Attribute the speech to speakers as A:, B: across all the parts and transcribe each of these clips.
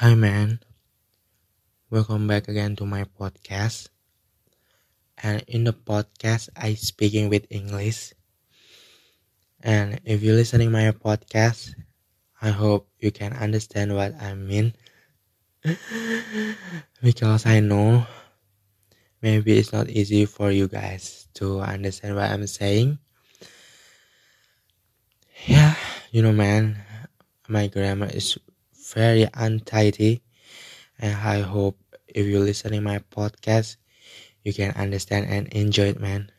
A: Hi man, welcome back again to my podcast. And in the podcast, I speaking with English. And if you're listening my podcast, I hope you can understand what I mean. because I know maybe it's not easy for you guys to understand what I'm saying. Yeah, you know, man, my grammar is very untidy, and I hope if you're listening my podcast, you can understand and enjoy it, man.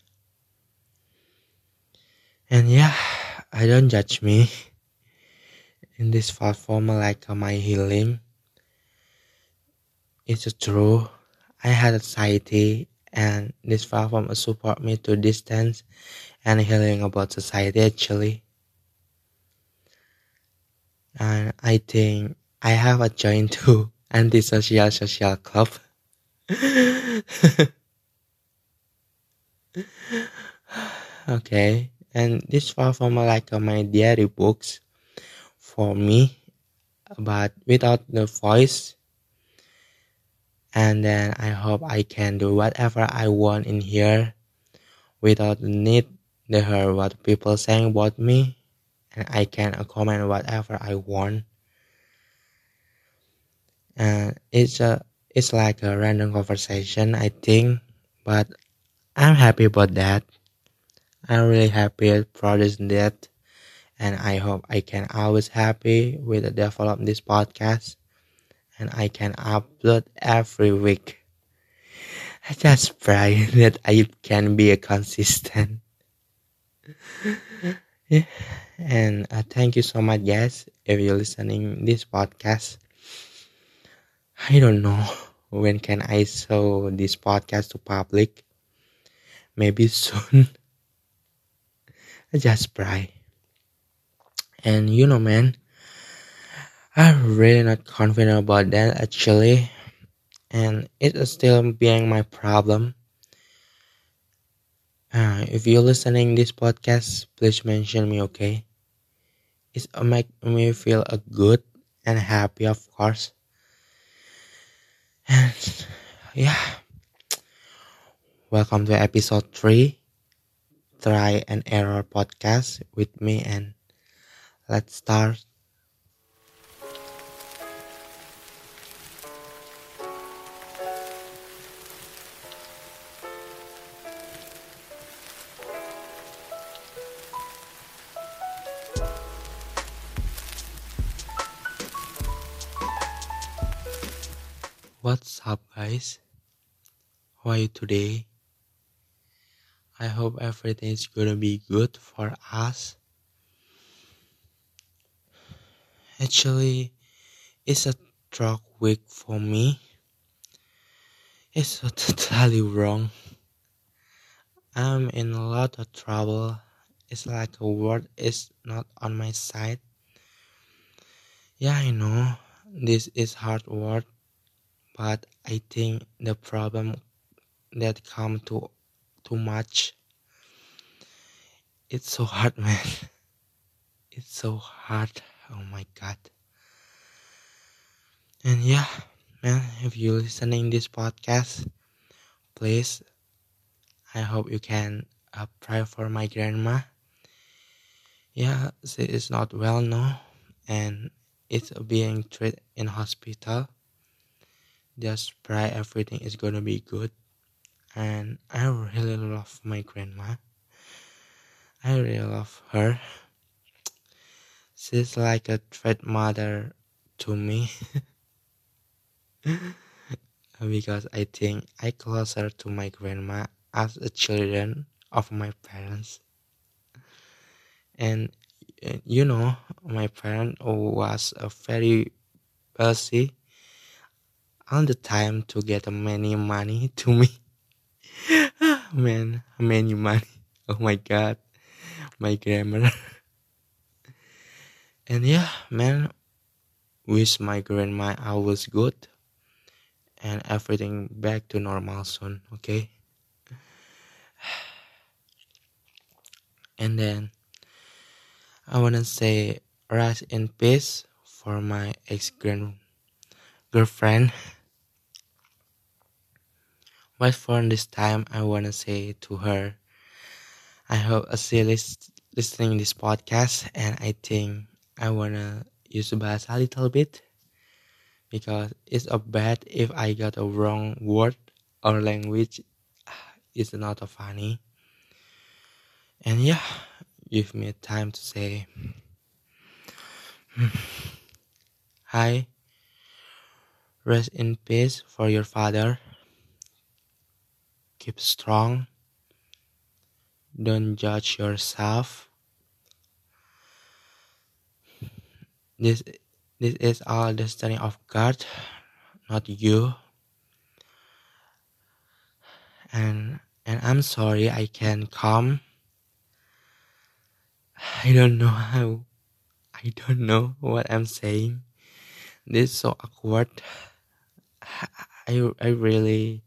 A: And yeah, I don't judge me in this platform like my healing. It's true. I had anxiety and this platform support me to distance and healing about society actually. And I think I have a join to antisocial social club. okay, and this platform like uh, my diary books for me, but without the voice. And then I hope I can do whatever I want in here without the need to hear what people saying about me. And I can comment whatever I want and it's a it's like a random conversation I think but I'm happy about that I'm really happy for this that and I hope I can always happy with the develop this podcast and I can upload every week. I just pray that I can be a consistent. yeah. And uh, thank you so much, guys, if you're listening this podcast. I don't know when can I show this podcast to public. Maybe soon. I just pray. And you know, man, I'm really not confident about that actually, and it is still being my problem. Uh, if you're listening this podcast, please mention me, okay? It make me feel good and happy, of course. And yeah, welcome to episode three, try and error podcast with me, and let's start. Up, guys? How are you today? I hope everything is gonna be good for us. Actually, it's a drug week for me. It's totally wrong. I'm in a lot of trouble. It's like the world is not on my side. Yeah, I know this is hard word but I think the problem that come to too much it's so hard man. It's so hard. Oh my god. And yeah man if you're listening this podcast please I hope you can uh, pray for my grandma. Yeah she is not well now and it's being treated in hospital just pray everything is gonna be good. And i really love my grandma. I really love her. She's like a third mother to me. Because i think i closer to my grandma as a children of my parents. And you know my parent was a very wealthy all the time to get many money to me. Ah, man, many money. Oh my god, my grammar. and yeah, man, wish my grandma always good and everything back to normal soon, okay? And then I wanna say rest in peace for my ex girlfriend. But for this time, I wanna say to her, I hope uh, she lis- listening this podcast, and I think I wanna use bahasa a little bit because it's a bad if I got a wrong word or language. It's not funny. And yeah, give me time to say hmm, hi. Rest in peace for your father. Keep strong. Don't judge yourself. This this is all destiny of God, not you. And and I'm sorry I can't come. I don't know how. I don't know what I'm saying. This is so awkward. I I really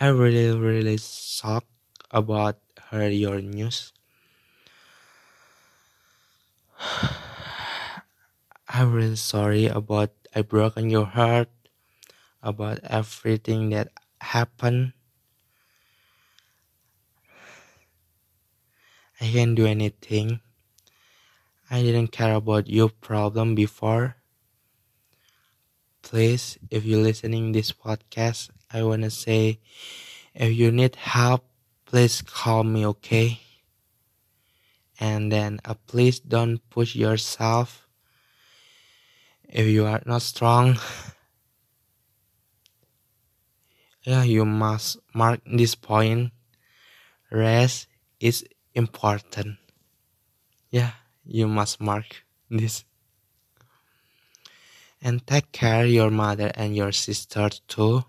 A: I really really shocked about her your news. I'm really sorry about I broken your heart about everything that happened. I can't do anything. I didn't care about your problem before. Please, if you're listening this podcast, I wanna say if you need help, please call me, okay? And then uh, please don't push yourself if you are not strong. yeah, you must mark this point. Rest is important. Yeah, you must mark this. And take care your mother and your sister too.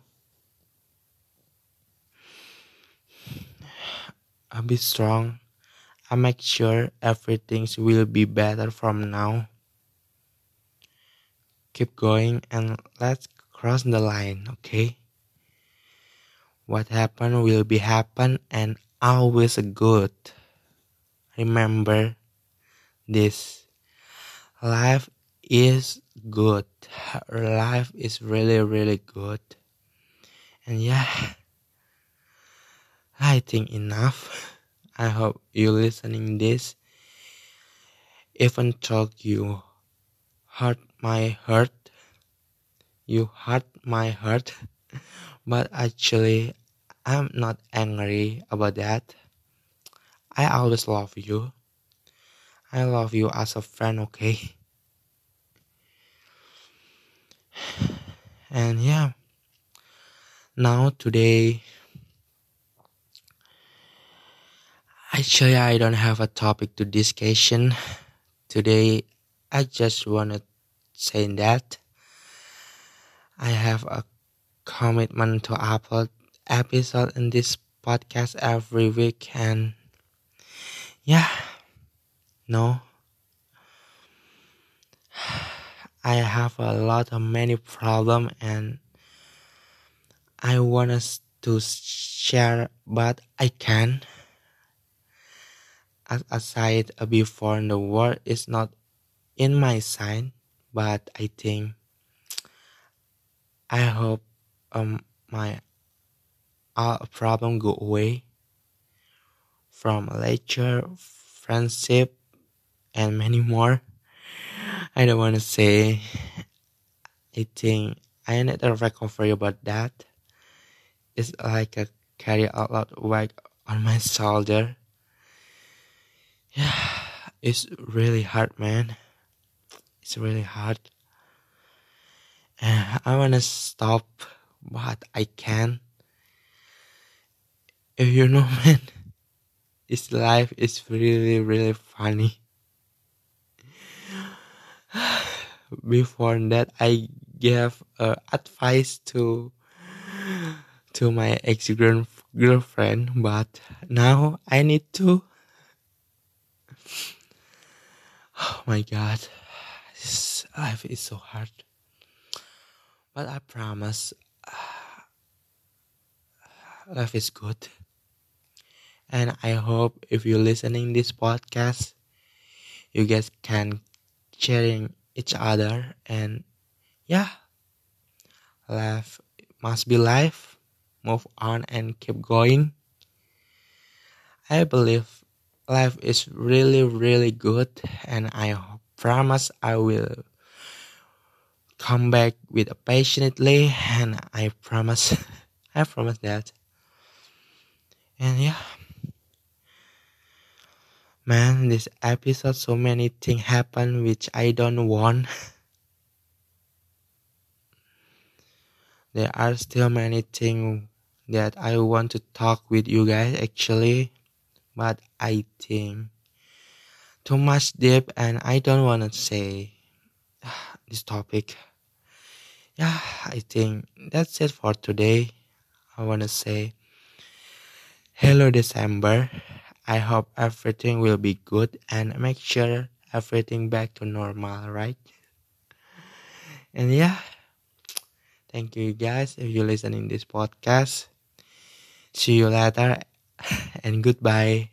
A: I'll be strong. I make sure everything will be better from now. Keep going and let's cross the line, okay? What happened will be happen and always good. Remember this. Life is good. Life is really really good. And yeah. I think enough. I hope you listening this. Even though you hurt my heart, you hurt my heart, but actually I'm not angry about that. I always love you. I love you as a friend, okay? And yeah, now today Actually, I don't have a topic to discussion. Today, I just want to say that I have a commitment to upload episode in this podcast every week and yeah, no. I have a lot of many problem and I want to share but I can as I said before, the world is not in my sign, but I think I hope um my all problem go away from lecture, friendship, and many more. I don't want to say. I think I need a recovery about that. It's like a carry a lot weight on my shoulder yeah, it's really hard, man. It's really hard. And I wanna stop, but I can't. If you know, man, this life is really, really funny. Before that, I gave uh, advice to to my ex girlfriend, but now I need to Oh my god, this life is so hard. But I promise, uh, life is good. And I hope if you're listening this podcast, you guys can sharing each other and yeah, life must be life move on and keep going i believe life is really really good and i promise i will come back with passionately and i promise i promise that. And yeah. Man this episode so many things happen which i don't want. There are still many things that I want to talk with you guys actually, but I think too much deep and I don't want to say this topic. Yeah, I think that's it for today. I want to say hello December. I hope everything will be good and make sure everything back to normal, right? And yeah, Thank you guys if you listening this podcast. See you later and goodbye.